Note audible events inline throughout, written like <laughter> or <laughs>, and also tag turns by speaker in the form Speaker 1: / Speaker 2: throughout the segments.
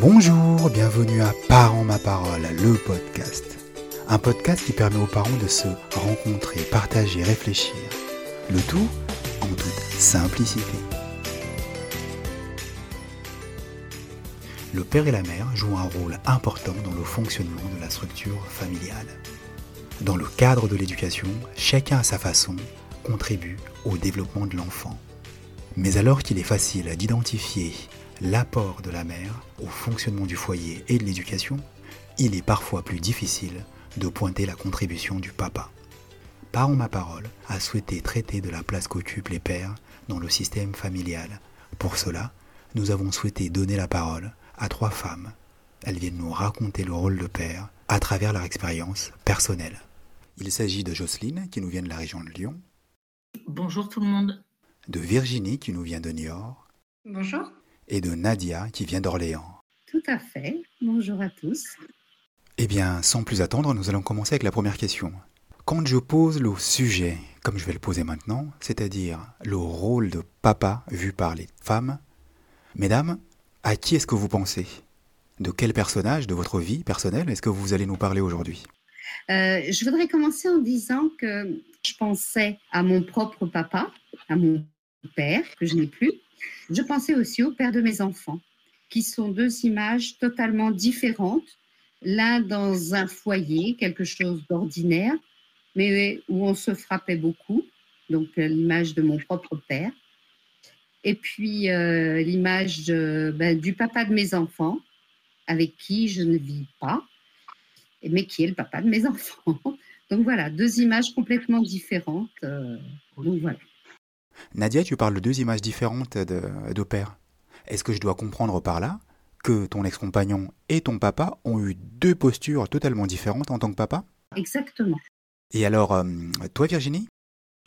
Speaker 1: Bonjour, bienvenue à Parents ma parole, le podcast. Un podcast qui permet aux parents de se rencontrer, partager, réfléchir. Le tout en toute simplicité. Le père et la mère jouent un rôle important dans le fonctionnement de la structure familiale. Dans le cadre de l'éducation, chacun à sa façon contribue au développement de l'enfant. Mais alors qu'il est facile d'identifier l'apport de la mère au fonctionnement du foyer et de l'éducation, il est parfois plus difficile de pointer la contribution du papa. Parents ma parole a souhaité traiter de la place qu'occupent les pères dans le système familial. Pour cela, nous avons souhaité donner la parole à trois femmes. Elles viennent nous raconter le rôle de père à travers leur expérience personnelle. Il s'agit de Jocelyne qui nous vient de la région de Lyon.
Speaker 2: Bonjour tout le monde.
Speaker 1: De Virginie qui nous vient de Niort.
Speaker 3: Bonjour
Speaker 1: et de Nadia qui vient d'Orléans.
Speaker 3: Tout à fait. Bonjour à tous.
Speaker 1: Eh bien, sans plus attendre, nous allons commencer avec la première question. Quand je pose le sujet, comme je vais le poser maintenant, c'est-à-dire le rôle de papa vu par les femmes, mesdames, à qui est-ce que vous pensez? De quel personnage de votre vie personnelle est-ce que vous allez nous parler aujourd'hui?
Speaker 3: Euh, Je voudrais commencer en disant que je pensais à mon propre papa, à mon père, que je n'ai plus, je pensais aussi au père de mes enfants, qui sont deux images totalement différentes. L'un dans un foyer, quelque chose d'ordinaire, mais où on se frappait beaucoup, donc euh, l'image de mon propre père. Et puis euh, l'image ben, du papa de mes enfants, avec qui je ne vis pas, mais qui est le papa de mes <laughs> enfants. Donc voilà, deux images complètement différentes. Euh, donc voilà.
Speaker 1: Nadia, tu parles de deux images différentes de, de père. Est-ce que je dois comprendre par là que ton ex-compagnon et ton papa ont eu deux postures totalement différentes en tant que papa?
Speaker 3: Exactement.
Speaker 1: Et alors, euh, toi Virginie?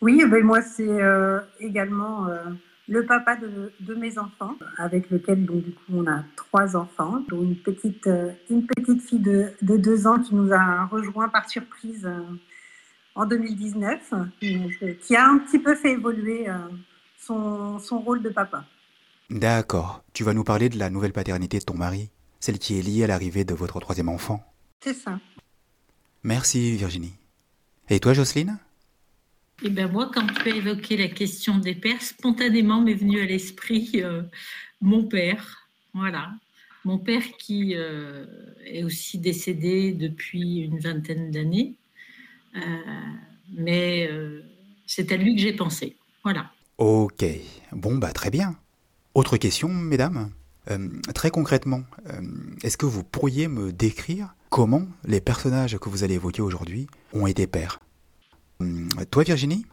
Speaker 4: Oui, ben moi c'est euh, également euh, le papa de, mes enfants, avec lequel donc du coup on a trois enfants, dont une petite, une petite fille de, de, deux ans qui nous a rejoint par surprise en 2019, qui a un petit peu fait évoluer euh, son, son rôle de papa.
Speaker 1: D'accord. Tu vas nous parler de la nouvelle paternité de ton mari, celle qui est liée à l'arrivée de votre troisième enfant.
Speaker 4: C'est ça.
Speaker 1: Merci Virginie. Et toi Jocelyne?
Speaker 2: Eh bien moi, quand tu as évoqué la question des pères, spontanément m'est venu à l'esprit euh, mon père. Voilà. Mon père qui euh, est aussi décédé depuis une vingtaine d'années. Euh, mais euh, c'est à lui que j'ai pensé. Voilà.
Speaker 1: Ok, bon bah très bien. Autre question, mesdames euh, Très concrètement, est-ce que vous pourriez me décrire comment les personnages que vous allez évoquer aujourd'hui ont été pères Toi Virginie?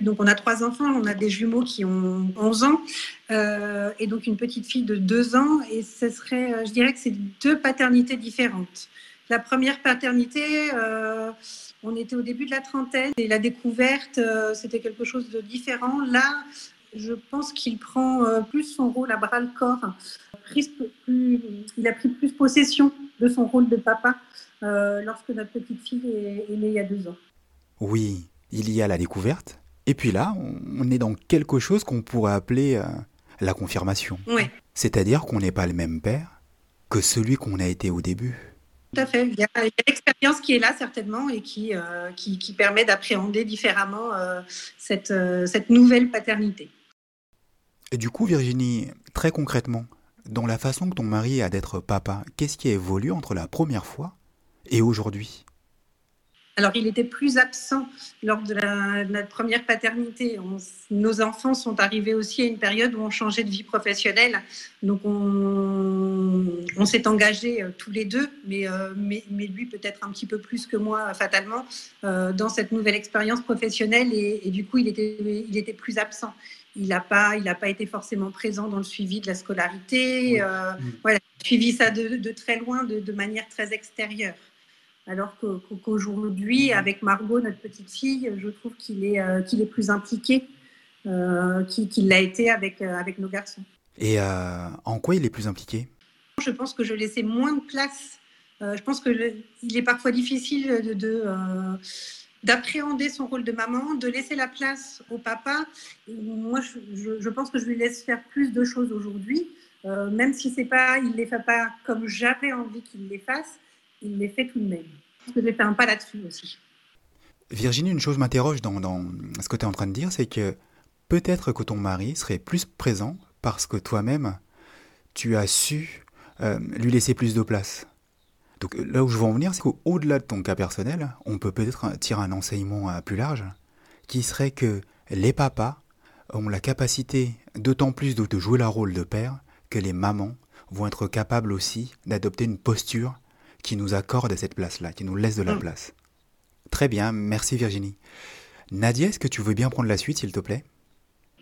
Speaker 4: Donc on a trois enfants, on a des jumeaux qui ont 11 ans et donc une petite fille de 2 ans et ce serait, je dirais que c'est deux paternités différentes. La première paternité, euh, on était au début de la trentaine et la découverte, euh, c'était quelque chose de différent. Là, je pense qu'il prend euh, plus son rôle à bras le corps. il a pris plus possession de son rôle de papa lorsque notre petite fille est, née il y a deux ans.
Speaker 1: Oui, il y a la découverte. Et puis là, on est dans quelque chose qu'on pourrait appeler la confirmation.
Speaker 4: Oui.
Speaker 1: C'est-à-dire qu'on n'est pas le même père que celui qu'on a été au début.
Speaker 4: Tout à fait. Il y a, l'expérience qui est là certainement et qui, euh, permet d'appréhender différemment euh, cette, euh, cette nouvelle paternité.
Speaker 1: Du coup, Virginie, très concrètement, dans la façon que ton mari a d'être papa, qu'est-ce qui a évolué entre la première fois et aujourd'hui?
Speaker 4: Alors, il était plus absent lors de, notre première paternité. nos enfants sont arrivés aussi à une période où on changeait de vie professionnelle. Donc, on, s'est engagés euh, tous les deux, euh, mais, mais, lui peut-être un petit peu plus que moi, fatalement, euh, dans cette nouvelle expérience professionnelle. Et, du coup, il était, il était plus absent. Il n'a pas, il pas été forcément présent dans le suivi de la scolarité. voilà, suivi ça de, très loin, de manière très extérieure alors qu'aujourd'hui, mmh. avec Margot, notre petite fille, je trouve qu'il est, euh, qu'il est plus impliqué euh, qu'il l'a été avec, euh, avec nos garçons.
Speaker 1: Et en quoi il est plus impliqué?
Speaker 4: Je pense que je laissais moins de place. je pense qu'il est parfois difficile de, d'appréhender son rôle de maman, de laisser la place au papa. moi, je, je, pense que je lui laisse faire plus de choses aujourd'hui. Euh, même si c'est pas, il les fait pas comme j'avais envie qu'il les fasse, il les fait tout de même. Parce que j'ai fait un pas là-dessus aussi.
Speaker 1: Virginie, une chose m'interroge dans, ce que tu es en train de dire, c'est que peut-être que ton mari serait plus présent parce que toi-même, tu as su euh, lui laisser plus de place. Donc là où je veux en venir, c'est qu'au-delà de ton cas personnel, on peut peut-être tirer un enseignement euh, plus large, qui serait que les papas ont la capacité d'autant plus de jouer le rôle de père que les mamans vont être capables aussi d'adopter une posture qui nous accorde cette place-là, qui nous laisse de la mm. place. Très bien, merci Virginie. Nadia, est-ce que tu veux bien prendre la suite, s'il te plaît?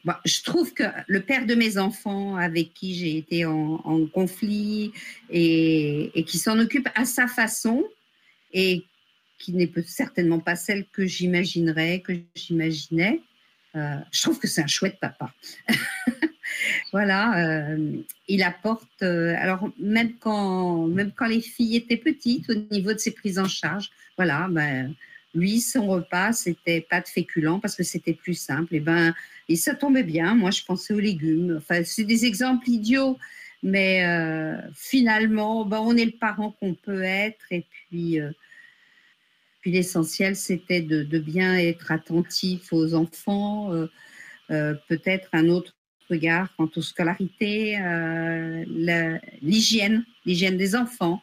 Speaker 3: Bah, je trouve que le père de mes enfants, avec qui j'ai été en, conflit et, qui s'en occupe à sa façon, et qui n'est certainement pas celle que j'imaginerais, que j'imaginais, euh, je trouve que c'est un chouette papa. <laughs> voilà, euh, il apporte. Euh, alors même quand même quand les filles étaient petites, au niveau de ses prises en charge, voilà, ben, lui son repas c'était pas de féculents parce que c'était plus simple. Et ben et ça tombait bien. Moi je pensais aux légumes. Enfin c'est des exemples idiots, mais finalement ben, on est le parent qu'on peut être et puis. puis l'essentiel, c'était de, bien être attentif aux enfants, peut-être un autre regard quant aux scolarités, euh, l'hygiène, l'hygiène des enfants.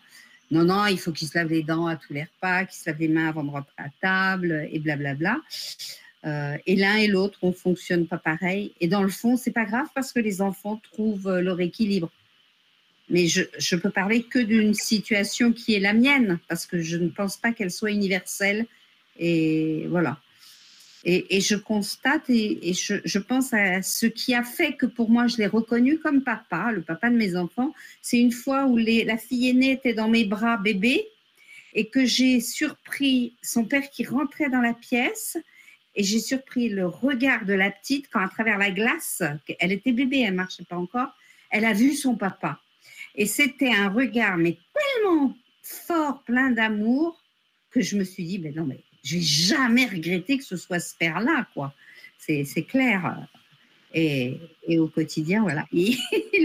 Speaker 3: Non, non, il faut qu'ils se lavent les dents à tous les repas, qu'ils se lavent les mains avant de rentrer à table, et blablabla. Euh, et l'un et l'autre, on fonctionne pas pareil. Et dans le fond, c'est pas grave parce que les enfants trouvent leur équilibre. Mais je, je peux parler que d'une situation qui est la mienne, parce que je ne pense pas qu'elle soit universelle. Et voilà. Et, je constate et, je, pense à ce qui a fait que pour moi, je l'ai reconnu comme papa, le papa de mes enfants. C'est une fois où la fille aînée était dans mes bras bébé et que j'ai surpris son père qui rentrait dans la pièce et j'ai surpris le regard de la petite quand à travers la glace, elle était bébé, elle marchait pas encore, elle a vu son papa. Et c'était un regard mais tellement fort, plein d'amour que je me suis dit, mais non mais je vais jamais regretter que ce soit ce père-là, quoi. C'est clair. Et, et, au quotidien, voilà, <laughs> il,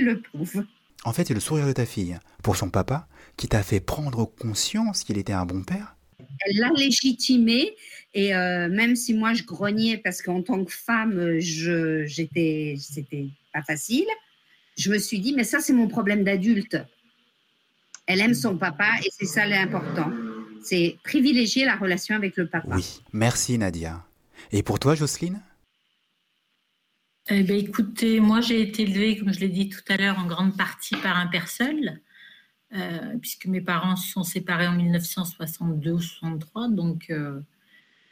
Speaker 3: le prouve.
Speaker 1: En fait, c'est le sourire de ta fille pour son papa qui t'a fait prendre conscience qu'il était un bon père.
Speaker 3: Elle l'a légitimé et euh, même si moi je grognais parce qu'en tant que femme, je j'étais c'était pas facile, je me suis dit mais ça c'est mon problème d'adulte. Elle aime son papa et c'est ça l'important c'est privilégier la relation avec le papa.
Speaker 1: Oui, merci Nadia. Et pour toi, Jocelyne?
Speaker 2: Eh bien, écoutez, moi j'ai été élevée, comme je l'ai dit tout à l'heure, en grande partie par un père seul, euh, puisque mes parents se sont séparés en 1962 63, donc euh,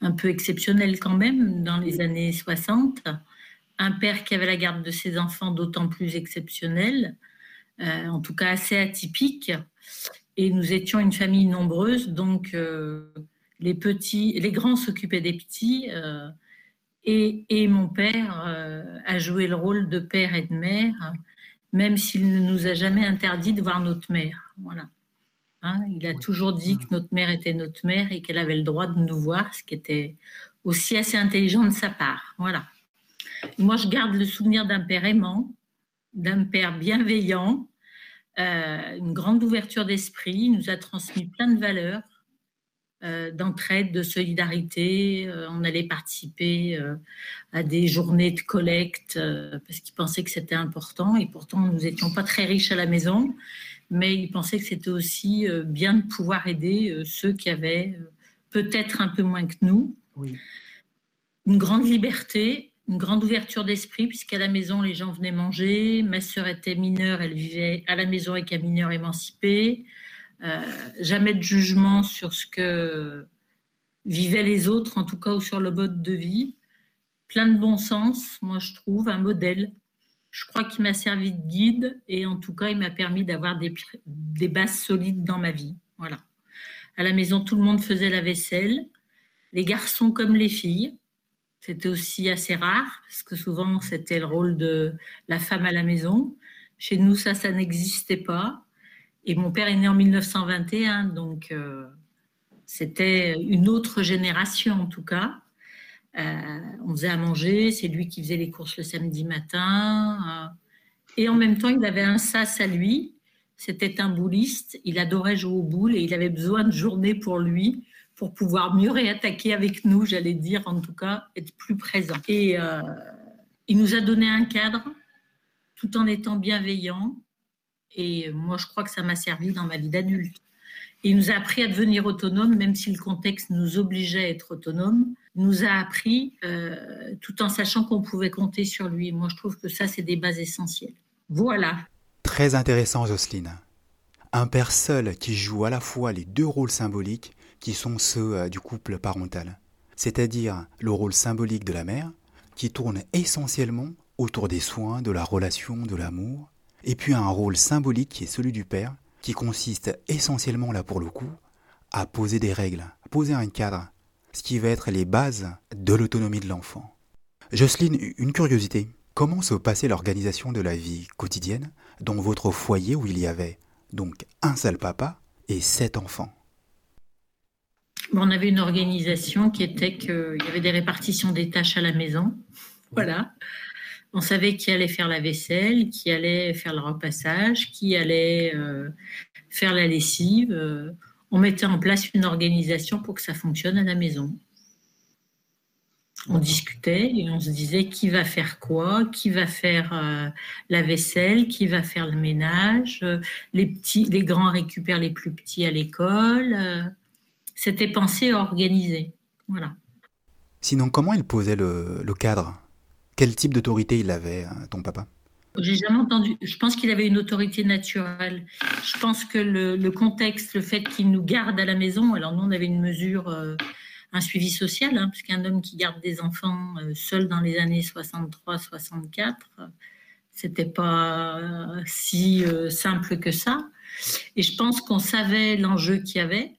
Speaker 2: un peu exceptionnel quand même dans les années 60. Un père qui avait la garde de ses enfants d'autant plus exceptionnel, euh, en tout cas assez atypique et nous étions une famille nombreuse, donc euh, les petits, les grands s'occupaient des petits, euh, et, et, mon père euh, a joué le rôle de père et de mère, même s'il ne nous a jamais interdit de voir notre mère. Voilà. Hein, il a toujours dit que notre mère était notre mère et qu'elle avait le droit de nous voir, ce qui était aussi assez intelligent de sa part. Voilà. Moi, je garde le souvenir d'un père aimant, d'un père bienveillant, euh, une grande ouverture d'esprit, il nous a transmis plein de valeurs euh, d'entraide, de solidarité. Euh, on allait participer à des journées de collecte parce qu'il pensait que c'était important et pourtant nous n'étions pas très riches à la maison, mais il pensait que c'était aussi bien de pouvoir aider ceux qui avaient peut-être un peu moins que nous. Une grande liberté, une grande ouverture d'esprit, puisqu'à la maison, les gens venaient manger. Ma sœur était mineure, elle vivait à la maison avec un mineur émancipé. Euh, jamais de jugement sur ce que vivaient les autres, en tout cas, ou sur le mode de vie. Plein de bon sens, moi je trouve, un modèle. Je crois qu'il m'a servi de guide et en tout cas, il m'a permis d'avoir des, des bases solides dans ma vie. Voilà. À la maison, tout le monde faisait la vaisselle, les garçons comme les filles. C'était aussi assez rare, parce que souvent c'était le rôle de la femme à la maison. Chez nous, ça, ça n'existait pas. Et mon père est né en 1921, donc euh, c'était une autre génération en tout cas. Euh, on faisait à manger, c'est lui qui faisait les courses le samedi matin. Euh, Et en même temps, il avait un sas à lui. C'était un bouliste. Il adorait jouer aux boules et il avait besoin de journée pour lui pour pouvoir mieux réattaquer avec nous, j'allais dire, en tout cas, être plus présent. Et euh, il nous a donné un cadre tout en étant bienveillant. Et moi, je crois que ça m'a servi dans ma vie d'adulte. Il nous a appris à devenir autonome, même si le contexte nous obligeait à être autonome. Il nous a appris euh, tout en sachant qu'on pouvait compter sur lui. Moi, je trouve que ça, c'est des bases essentielles. Voilà.
Speaker 1: Très intéressant, Jocelyne. Un père seul qui joue à la fois les deux rôles symboliques qui sont ceux euh, du couple parental, c'est-à-dire le rôle symbolique de la mère, qui tourne essentiellement autour des soins, de la relation, de l'amour, et puis un rôle symbolique qui est celui du père, qui consiste essentiellement là pour le coup à poser des règles, à poser un cadre, ce qui va être les bases de l'autonomie de l'enfant. Jocelyne, une curiosité. Comment se passait l'organisation de la vie quotidienne dans votre foyer où il y avait donc un seul papa et sept enfants?
Speaker 2: On avait une organisation qui était qu'il y avait des répartitions des tâches à la maison. Voilà. On savait qui allait faire la vaisselle, qui allait faire le repassage, qui allait euh, faire la lessive. Euh, on mettait en place une organisation pour que ça fonctionne à la maison. On discutait et on se disait qui va faire quoi, qui va faire euh, la vaisselle, qui va faire le ménage. les petits, les grands récupèrent les plus petits à l'école c'était pensé et organisé. Voilà.
Speaker 1: Sinon, comment il posait le, cadre? Quel type d'autorité il avait, hein, ton papa?
Speaker 2: J'ai jamais entendu. Je pense qu'il avait une autorité naturelle. Je pense que le, contexte, le fait qu'il nous garde à la maison, alors nous on avait une mesure, euh, un suivi social, hein, parce qu'un homme qui garde des enfants euh, seul dans les années 63-64, c'était pas si euh, simple que ça. Et je pense qu'on savait l'enjeu qu'il y avait.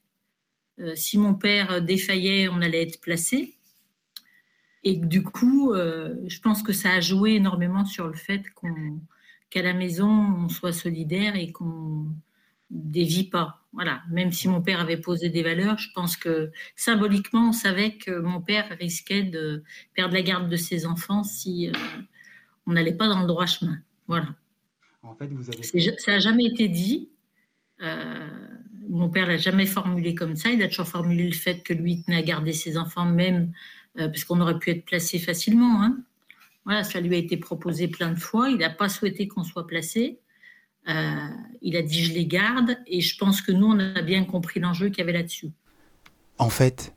Speaker 2: Euh, si mon père défaillait, on allait être placé. Et du coup, euh, je pense que ça a joué énormément sur le fait qu'à la maison, on soit solidaire et qu'on dévie pas. Voilà. Même si mon père avait posé des valeurs, je pense que symboliquement, on savait que mon père risquait de perdre la garde de ses enfants si euh, on n'allait pas dans le droit chemin. Voilà. En fait, vous avez... Ça n'a jamais été dit mon père l'a jamais formulé comme ça. Il a toujours formulé le fait que lui tenait à garder ses enfants, même euh, parce qu'on aurait pu être placé facilement. Hein. Voilà, ça lui a été proposé plein de fois. Il n'a pas souhaité qu'on soit placé. Euh, il a dit je les garde et je pense que nous, on a bien compris l'enjeu qu'il y avait là-dessus.
Speaker 1: En fait,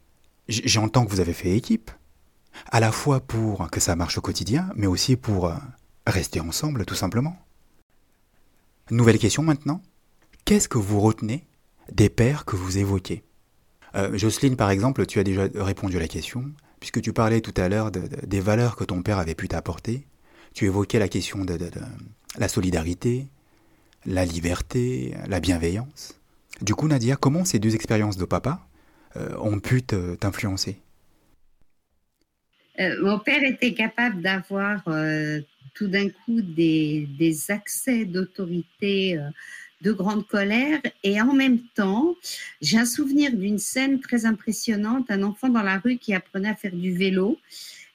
Speaker 1: j'entends que vous avez fait équipe, à la fois pour que ça marche au quotidien, mais aussi pour euh, rester ensemble, tout simplement. Nouvelle question maintenant. Qu'est-ce que vous retenez des pères que vous évoquez. Euh, Jocelyne, par exemple, tu as déjà répondu à la question, puisque tu parlais tout à l'heure des valeurs que ton père avait pu t'apporter. Tu évoquais la question de, la solidarité, la liberté, la bienveillance. Du coup, Nadia, comment ces deux expériences de papa euh, ont pu t'influencer?
Speaker 3: Euh, Mon père était capable d'avoir tout d'un coup des, des accès d'autorité de grande colère. Et en même temps, j'ai un souvenir d'une scène très impressionnante, un enfant dans la rue qui apprenait à faire du vélo.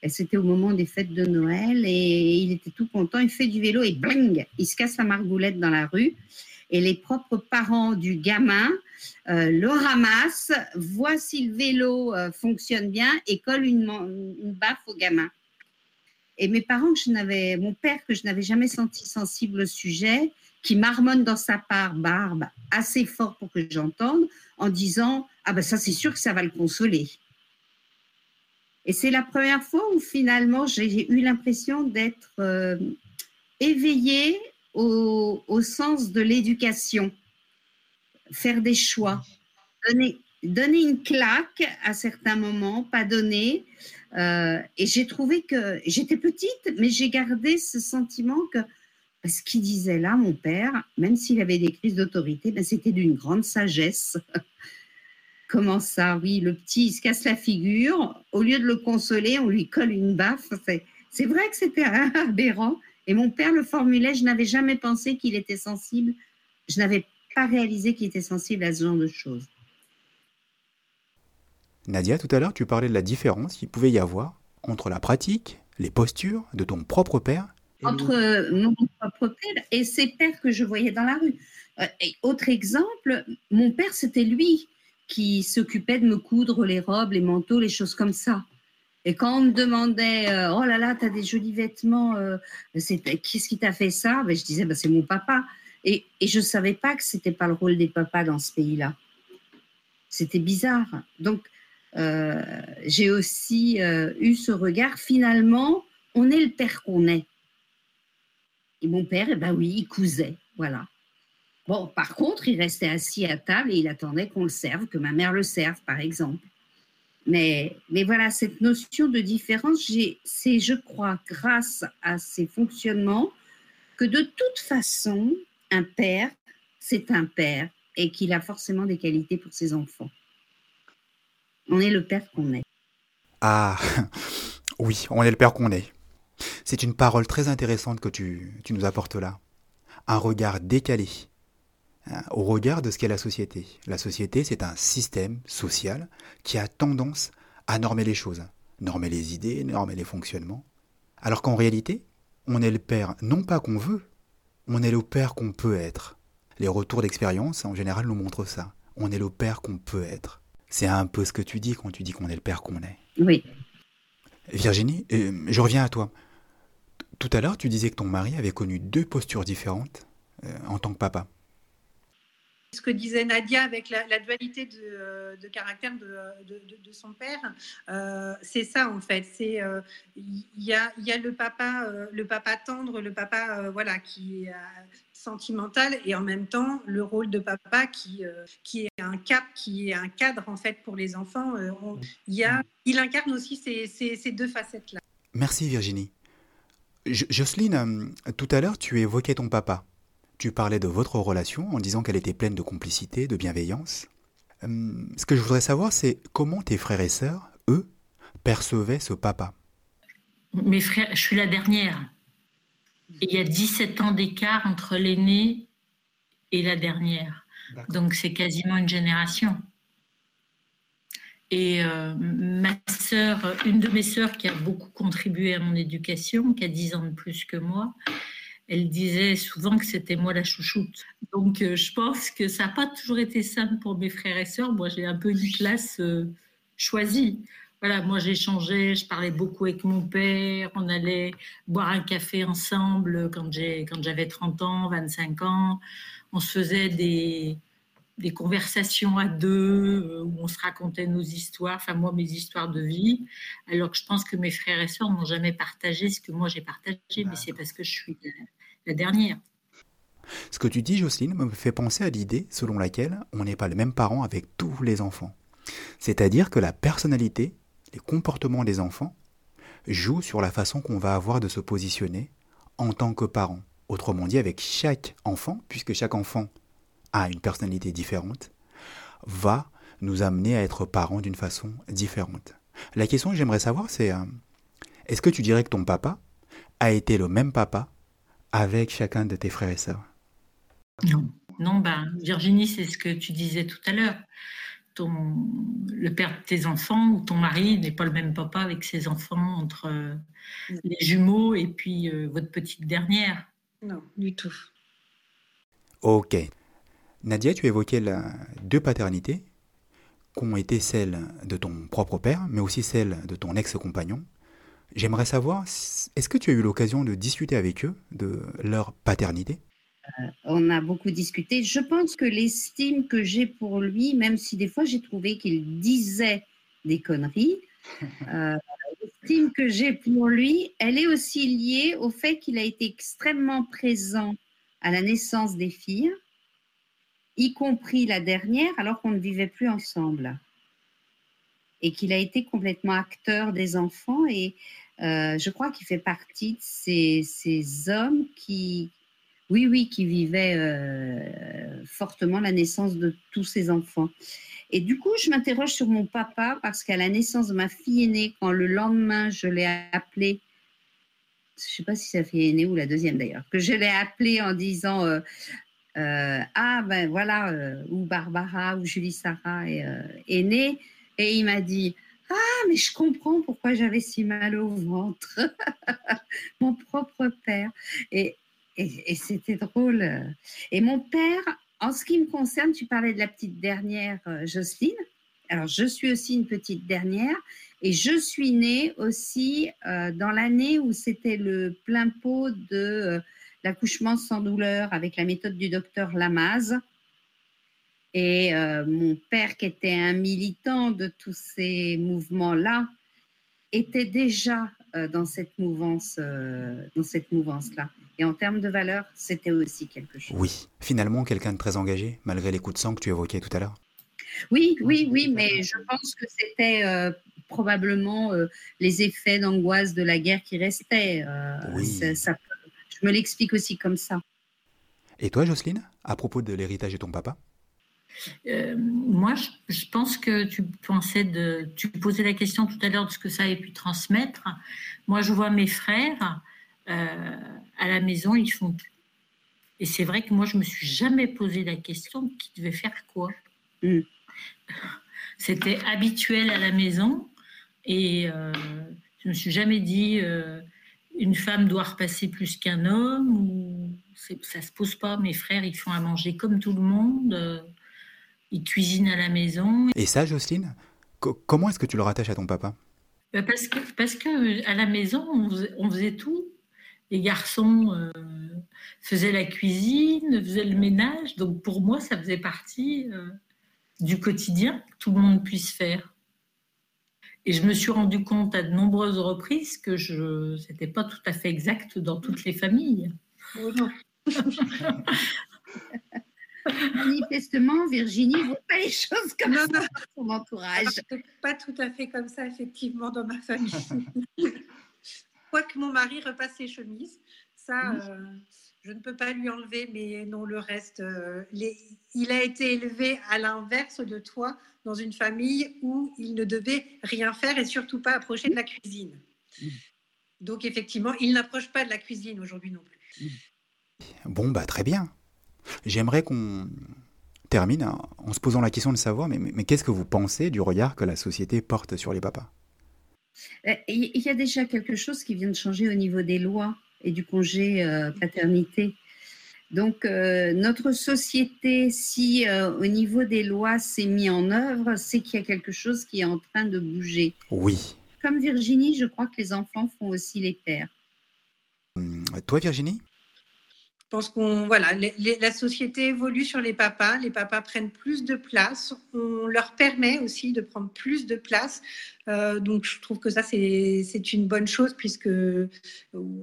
Speaker 3: C'était au moment des fêtes de Noël et il était tout content. Il fait du vélo et bling, il se casse la margoulette dans la rue. Et les propres parents du gamin euh, le ramassent, voient si le vélo euh, fonctionne bien et collent une, une baffe au gamin. Et mes parents, je n'avais, mon père que je n'avais jamais senti sensible au sujet, qui marmonne dans sa part barbe assez fort pour que j'entende en disant ah ben ça c'est sûr que ça va le consoler. Et c'est la première fois où finalement j'ai eu l'impression d'être euh, éveillée au, sens de l'éducation, faire des choix, donner, donner une claque à certains moments, pas donner. Euh, et j'ai trouvé que j'étais petite, mais j'ai gardé ce sentiment que ce qu'il disait là, mon père, même s'il avait des crises d'autorité, ben, c'était d'une grande sagesse. <laughs> Comment ça? Oui, le petit, il se casse la figure. Au lieu de le consoler, on lui colle une baffe. C'est vrai que c'était <laughs> aberrant. Et mon père le formulait. Je n'avais jamais pensé qu'il était sensible. Je n'avais pas réalisé qu'il était sensible à ce genre de choses.
Speaker 1: Nadia, tout à l'heure, tu parlais de la différence qu'il pouvait y avoir entre la pratique, les postures de ton propre père
Speaker 3: entre mon propre père et ces pères que je voyais dans la rue. Euh, autre exemple, mon père, c'était lui qui s'occupait de me coudre les robes, les manteaux, les choses comme ça. Et quand on me demandait, euh, oh là là, tu as des jolis vêtements, euh, qu'est-ce qui t'a fait ça? Ben, Je disais, ben, c'est mon papa. Et, et je ne savais pas que ce n'était pas le rôle des papas dans ce pays-là. C'était bizarre. Donc, euh, j'ai aussi eu ce regard, finalement, on est le père qu'on est. Et mon père, eh ben oui, il cousait, voilà. Bon, par contre, il restait assis à table et il attendait qu'on le serve, que ma mère le serve, par exemple. Mais, voilà, cette notion de différence, c'est, je crois, grâce à ces fonctionnements, que de toute façon, un père, c'est un père et qu'il a forcément des qualités pour ses enfants. On est le père qu'on est.
Speaker 1: Ah, <laughs> oui, on est le père qu'on est. C'est une parole très intéressante que tu, tu nous apportes là. Un regard décalé Hein, au regard de ce qu'est la société. La société, c'est un système social qui a tendance à normer les choses, normer les idées, normer les fonctionnements. Alors qu'en réalité, on est le père non pas qu'on veut, on est le père qu'on peut être. Les retours d'expérience, en général, nous montrent ça. On est le père qu'on peut être. C'est un peu ce que tu dis quand tu dis qu'on est le père qu'on est.
Speaker 3: Oui.
Speaker 1: Virginie, euh, je reviens à toi. Tout à l'heure, tu disais que ton mari avait connu deux postures différentes euh, en tant que papa
Speaker 4: ce que disait Nadia avec la, dualité de, euh, caractère de, son père, euh, c'est ça en fait. C'est euh, il y, a, le papa, le papa tendre, le papa voilà qui est sentimental et en même temps le rôle de papa qui qui est un cap, qui est un cadre en fait pour les enfants. il y a, il incarne aussi ces, ces deux facettes là.
Speaker 1: Merci Virginie. Jocelyne, tout à l'heure tu évoquais ton papa. Tu parlais de votre relation en disant qu'elle était pleine de complicité, de bienveillance. Hum, ce que je voudrais savoir, c'est comment tes frères et sœurs, eux, percevaient ce papa?
Speaker 2: Mes frères, je suis la dernière. il y a 17 ans d'écart entre l'aîné et la dernière. Donc c'est quasiment une génération. Et euh, ma sœur, une de mes sœurs qui a beaucoup contribué à mon éducation, qui a 10 ans de plus que moi, elle disait souvent que c'était moi la chouchoute. Donc, euh, je pense que ça n'a pas toujours été simple pour mes frères et sœurs. Moi, j'ai un peu une classe euh, choisie. Voilà, moi, j'échangeais, je parlais beaucoup avec mon père. On allait boire un café ensemble quand j'avais 30 ans, 25 ans. On se faisait des, des conversations à deux euh, où on se racontait nos histoires, enfin moi mes histoires de vie, alors que je pense que mes frères et sœurs n'ont jamais partagé ce que moi j'ai partagé, mais c'est parce que je suis la dernière.
Speaker 1: Ce que tu dis, Jocelyne, me fait penser à l'idée selon laquelle on n'est pas le même parent avec tous les enfants. C'est-à-dire que la personnalité, les comportements des enfants, jouent sur la façon qu'on va avoir de se positionner en tant que parent. Autrement dit, avec chaque enfant, puisque chaque enfant a une personnalité différente, va nous amener à être parents d'une façon différente. La question que j'aimerais savoir, c'est euh, est-ce que tu dirais que ton papa a été le même papa avec chacun de tes frères et sœurs?
Speaker 2: Non, non, ben, Virginie, c'est ce que tu disais tout à l'heure. Ton, le père de tes enfants ou ton mari n'est pas le même papa avec ses enfants entre euh, les jumeaux et puis euh, votre petite dernière.
Speaker 4: Non, du tout.
Speaker 1: Ok. Nadia, tu évoquais la, deux paternités qui ont été celles de ton propre père, mais aussi celles de ton ex-compagnon. J'aimerais savoir, est-ce que tu as eu l'occasion de discuter avec eux de leur paternité?
Speaker 3: Euh, On a beaucoup discuté. Je pense que l'estime que j'ai pour lui, même si des fois j'ai trouvé qu'il disait des conneries, <laughs> euh, l'estime que j'ai pour lui, elle est aussi liée au fait qu'il a été extrêmement présent à la naissance des filles, y compris la dernière, alors qu'on ne vivait plus ensemble et qu'il a été complètement acteur des enfants. Et euh, je crois qu'il fait partie de ces, ces, hommes qui, oui, oui, qui vivaient euh, fortement la naissance de tous ces enfants. Et du coup, je m'interroge sur mon papa parce qu'à la naissance de ma fille aînée, quand le lendemain, je l'ai appelée, je ne sais pas si sa fille aînée ou la deuxième d'ailleurs, que je l'ai appelée en disant euh, Ah, ben voilà, où Barbara ou Julie Sarah est, est née. Et il m'a dit Ah, mais je comprends pourquoi j'avais si mal au ventre. <laughs> Mon propre père. Et, et, c'était drôle. Et mon père, en ce qui me concerne, tu parlais de la petite dernière euh, Jocelyne. Alors, je suis aussi une petite dernière et je suis née aussi euh, dans l'année où c'était le plein pot de euh, l'accouchement sans douleur avec la méthode du docteur Lamaze. Et mon père, qui était un militant de tous ces mouvements-là, était déjà dans cette mouvance, dans cette mouvance-là. Et en termes de valeur, c'était aussi quelque chose.
Speaker 1: Oui, finalement, quelqu'un de très engagé, malgré les coups de sang que tu évoquais tout à l'heure.
Speaker 3: Oui, oui, oui, mais je pense que c'était euh, probablement euh, les effets d'angoisse de la guerre qui restaient. Euh, je me l'explique aussi comme ça.
Speaker 1: Et toi, Jocelyne, à propos de l'héritage de ton papa?
Speaker 2: Moi, je, pense que tu pensais de, tu posais la question tout à l'heure de ce que ça avait pu transmettre. Moi, je vois mes frères euh, à la maison, ils font Et c'est vrai que moi, je me suis jamais posé la question qui devait faire quoi? Mm. C'était habituel à la maison et euh, je me suis jamais dit euh, une femme doit repasser plus qu'un homme ou ça se pose pas. Mes frères, ils font à manger comme tout le monde. Euh, ils cuisinent à la maison.
Speaker 1: Et ça, Jocelyne, comment est-ce que tu le rattaches à ton papa?
Speaker 2: Bah, parce que, parce que à la maison, on faisait tout les garçons euh, faisaient la cuisine, faisaient le ménage. Donc pour moi, ça faisait partie euh, du quotidien que tout le monde puisse faire. Et je me suis rendu compte à de nombreuses reprises que je n'était pas tout à fait exact dans toutes les familles. Oh <laughs>
Speaker 3: Manifestement, Virginie ne voit pas les choses comme ça dans son entourage.
Speaker 4: Pas tout à fait comme ça, effectivement, dans ma famille. <laughs> que mon mari repasse ses chemises. Ça, euh, je ne peux pas lui enlever, mais non, le reste, euh, il a été élevé à l'inverse de toi, dans une famille où il ne devait rien faire et surtout pas approcher de la cuisine. Donc, effectivement, il n'approche pas de la cuisine aujourd'hui non plus.
Speaker 1: Bon, bah très bien. J'aimerais qu'on termine en se posant la question de savoir, mais, mais qu'est-ce que vous pensez du regard que la société porte sur les papas?
Speaker 3: Euh, il y a déjà quelque chose qui vient de changer au niveau des lois et du congé euh, paternité. Donc, euh, notre société, si au niveau des lois c'est mis en œuvre, c'est qu'il y a quelque chose qui est en train de bouger.
Speaker 1: Oui.
Speaker 3: Comme Virginie, je crois que les enfants font aussi les pères.
Speaker 1: Hum, toi, Virginie?
Speaker 4: Je pense qu'on voilà, la société évolue sur les papas. Les papas prennent plus de place. On leur permet aussi de prendre plus de place. Euh, donc, je trouve que ça, c'est une bonne chose puisque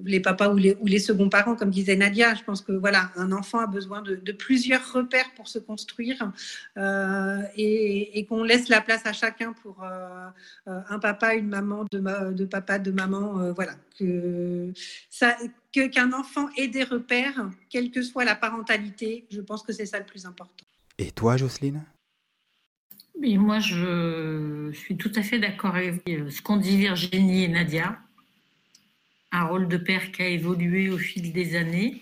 Speaker 4: les papas ou les, ou les seconds parents, comme disait Nadia, je pense que voilà, un enfant a besoin de, plusieurs repères pour se construire euh, et, qu'on laisse la place à chacun pour euh, un papa, une maman, de, de papa, de maman. voilà, que ça qu'un enfant ait des repères, quelle que soit la parentalité, je pense que c'est ça le plus important.
Speaker 1: Et toi, Jocelyne?
Speaker 2: Oui, moi, je suis tout à fait d'accord avec ce qu'ont dit Virginie et Nadia. Un rôle de père qui a évolué au fil des années.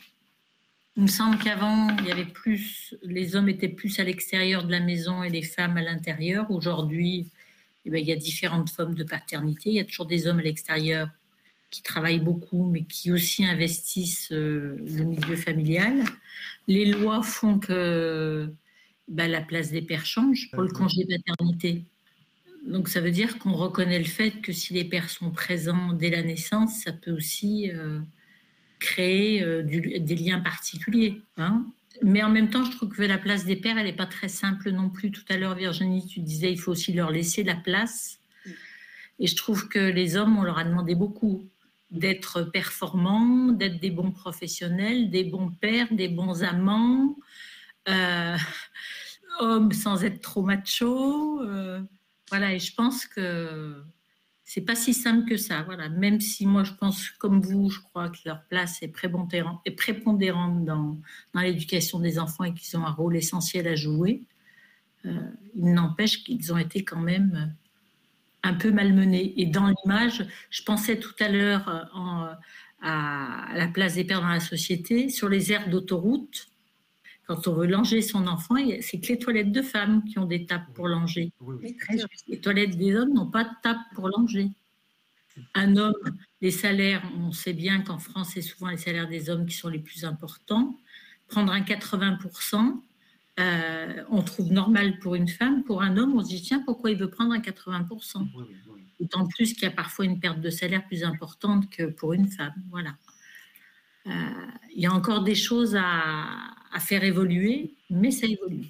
Speaker 2: Il me semble qu'avant, il y avait plus, les hommes étaient plus à l'extérieur de la maison et les femmes à l'intérieur. Aujourd'hui, eh ben, il y a différentes formes de paternité. Il y a toujours des hommes à l'extérieur qui travaillent beaucoup, mais qui aussi investissent euh, le milieu familial. Les lois font que bah, la place des pères change pour le congé paternité. Donc ça veut dire qu'on reconnaît le fait que si les pères sont présents dès la naissance, ça peut aussi euh, créer euh, des liens particuliers. Hein. Mais en même temps, je trouve que la place des pères, elle n'est pas très simple non plus. Tout à l'heure, Virginie, tu disais il faut aussi leur laisser la place. Et je trouve que les hommes, on leur a demandé beaucoup d'être performants, d'être des bons professionnels, des bons pères, des bons amants. Euh, homme sans être trop macho. Euh, voilà, et je pense que c'est pas si simple que ça. Voilà, même si moi je pense comme vous, je crois que leur place est prépondérante, est prépondérante dans, dans l'éducation des enfants et qu'ils ont un rôle essentiel à jouer. Euh, il n'empêche qu'ils ont été quand même un peu malmenés. Et dans l'image, je pensais tout à l'heure euh, à la place des pères dans la société, sur les aires d'autoroute quand on veut langer son enfant, c'est que les toilettes de femmes qui ont des tables pour langer. Les toilettes des hommes n'ont pas de table pour langer. Un homme, les salaires, on sait bien qu'en France, c'est souvent les salaires des hommes qui sont les plus importants. Prendre un 80%, euh, on trouve normal pour une femme. Pour un homme, on se dit, tiens, pourquoi il veut prendre un 80% D'autant plus qu'il y a parfois une perte de salaire plus importante que pour une femme. Voilà. Euh, il y a encore des choses à, à faire évoluer, mais ça évolue.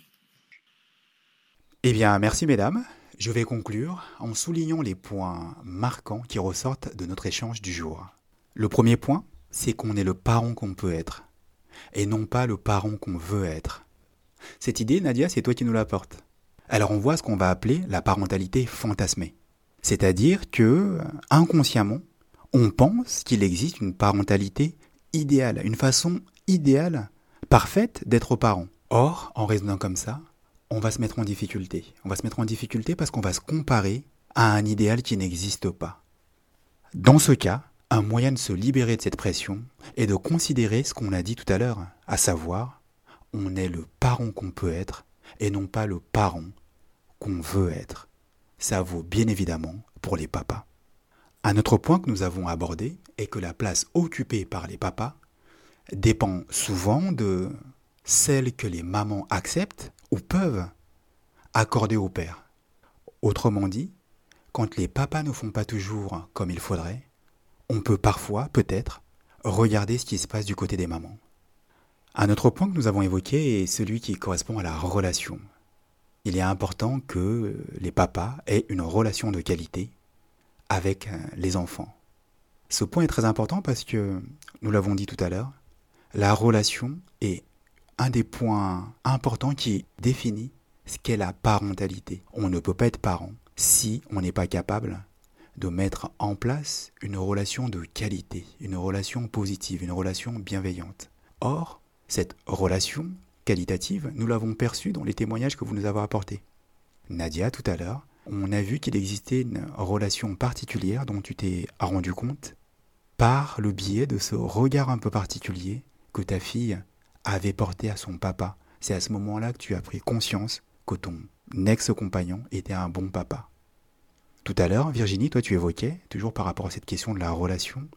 Speaker 1: Eh bien, merci mesdames. Je vais conclure en soulignant les points marquants qui ressortent de notre échange du jour. Le premier point, c'est qu'on est le parent qu'on peut être, et non pas le parent qu'on veut être. Cette idée, Nadia, c'est toi qui nous l'apportes. Alors on voit ce qu'on va appeler la parentalité fantasmée. C'est-à-dire que, inconsciemment, on pense qu'il existe une parentalité idéale, une façon idéale, parfaite d'être parent. Or, en raisonnant comme ça, on va se mettre en difficulté. On va se mettre en difficulté parce qu'on va se comparer à un idéal qui n'existe pas. Dans ce cas, un moyen de se libérer de cette pression est de considérer ce qu'on a dit tout à l'heure, à savoir, on est le parent qu'on peut être et non pas le parent qu'on veut être. Ça vaut bien évidemment pour les papas. Un autre point que nous avons abordé est que la place occupée par les papas dépend souvent de celle que les mamans acceptent ou peuvent accorder au père. Autrement dit, quand les papas ne font pas toujours comme il faudrait, on peut parfois, peut-être, regarder ce qui se passe du côté des mamans. Un autre point que nous avons évoqué est celui qui correspond à la relation. Il est important que les papas aient une relation de qualité avec euh, les enfants. Ce point est très important parce que, nous l'avons dit tout à l'heure, la relation est un des points importants qui définit ce qu'est la parentalité. On ne peut pas être parent si on n'est pas capable de mettre en place une relation de qualité, une relation positive, une relation bienveillante. Or, cette relation qualitative, nous l'avons perçue dans les témoignages que vous nous avez apportés. Nadia, tout à l'heure, on a vu qu'il existait une relation particulière dont tu t'es rendu compte par le biais de ce regard un peu particulier que ta fille avait porté à son papa. C'est à ce moment-là que tu as pris conscience que ton ex-compagnon était un bon papa. Tout à l'heure, Virginie, toi tu évoquais, toujours par rapport à cette question de la relation,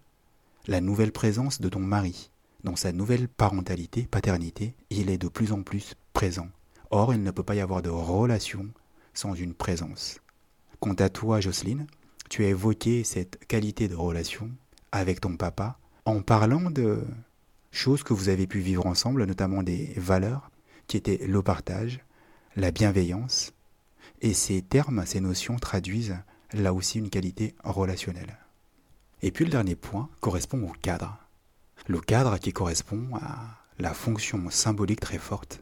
Speaker 1: la nouvelle présence de ton mari. Dans sa nouvelle parentalité, paternité, il est de plus en plus présent. Or, il ne peut pas y avoir de relation sans une présence. Quant à toi, Jocelyne, tu as évoqué cette qualité de relation avec ton papa en parlant de choses que vous avez pu vivre ensemble, notamment des valeurs qui étaient le partage, la bienveillance, et ces termes, ces notions traduisent là aussi une qualité relationnelle. Et puis le dernier point correspond au cadre. Le cadre qui correspond à la fonction symbolique très forte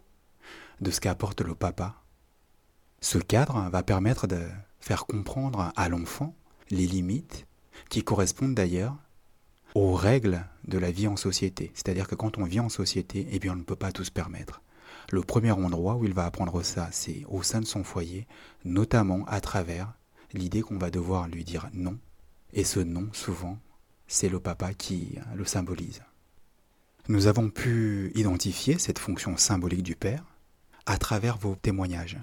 Speaker 1: de ce qu'apporte le papa. Ce cadre va permettre de faire comprendre à l'enfant les limites qui correspondent d'ailleurs aux règles de la vie en société. C'est-à-dire que quand on vit en société, eh bien on ne peut pas tout se permettre. Le premier endroit où il va apprendre ça, c'est au sein de son foyer, notamment à travers l'idée qu'on va devoir lui dire non. Et ce non, souvent, c'est le papa qui le symbolise. Nous avons pu identifier cette fonction symbolique du père à travers vos témoignages.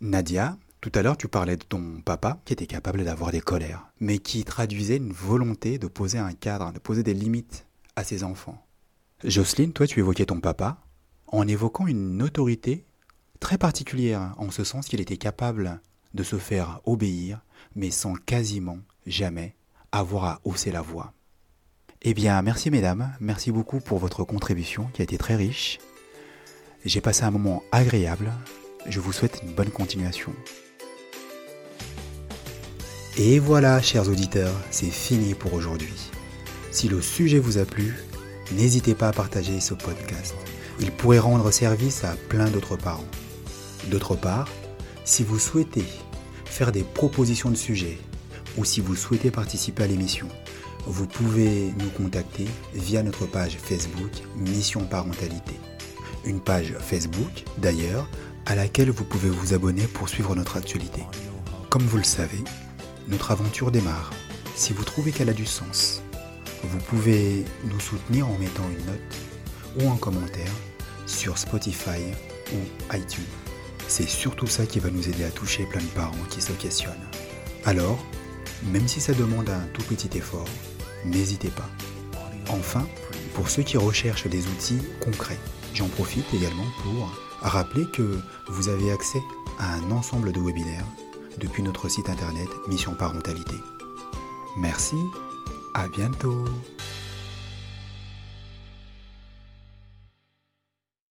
Speaker 1: Nadia, tout à l'heure tu parlais de ton papa qui était capable d'avoir des colères, mais qui traduisait une volonté de poser un cadre, de poser des limites à ses enfants. Jocelyne, toi tu évoquais ton papa en évoquant une autorité très particulière, en ce sens qu'il était capable de se faire obéir, mais sans quasiment jamais avoir à hausser la voix. Eh bien, merci mesdames, merci beaucoup pour votre contribution qui a été très riche. J'ai passé un moment agréable, je vous souhaite une bonne continuation. Et voilà, chers auditeurs, c'est fini pour aujourd'hui. Si le sujet vous a plu, n'hésitez pas à partager ce podcast. Il pourrait rendre service à plein d'autres parents. D'autre part, si vous souhaitez faire des propositions de sujets ou si vous souhaitez participer à l'émission, vous pouvez nous contacter via notre page Facebook Mission Parentalité. Une page Facebook, d'ailleurs, à laquelle vous pouvez vous abonner pour suivre notre actualité. Comme vous le savez, notre aventure démarre. Si vous trouvez qu'elle a du sens, vous pouvez nous soutenir en mettant une note ou un commentaire sur Spotify ou iTunes. C'est surtout ça qui va nous aider à toucher plein de parents qui se questionnent. Alors, Même si ça demande un tout petit effort, n'hésitez pas. Enfin, pour ceux qui recherchent des outils concrets, j'en profite également pour rappeler que vous avez accès à un ensemble de webinaires depuis notre site internet Mission Parentalité. Merci, à bientôt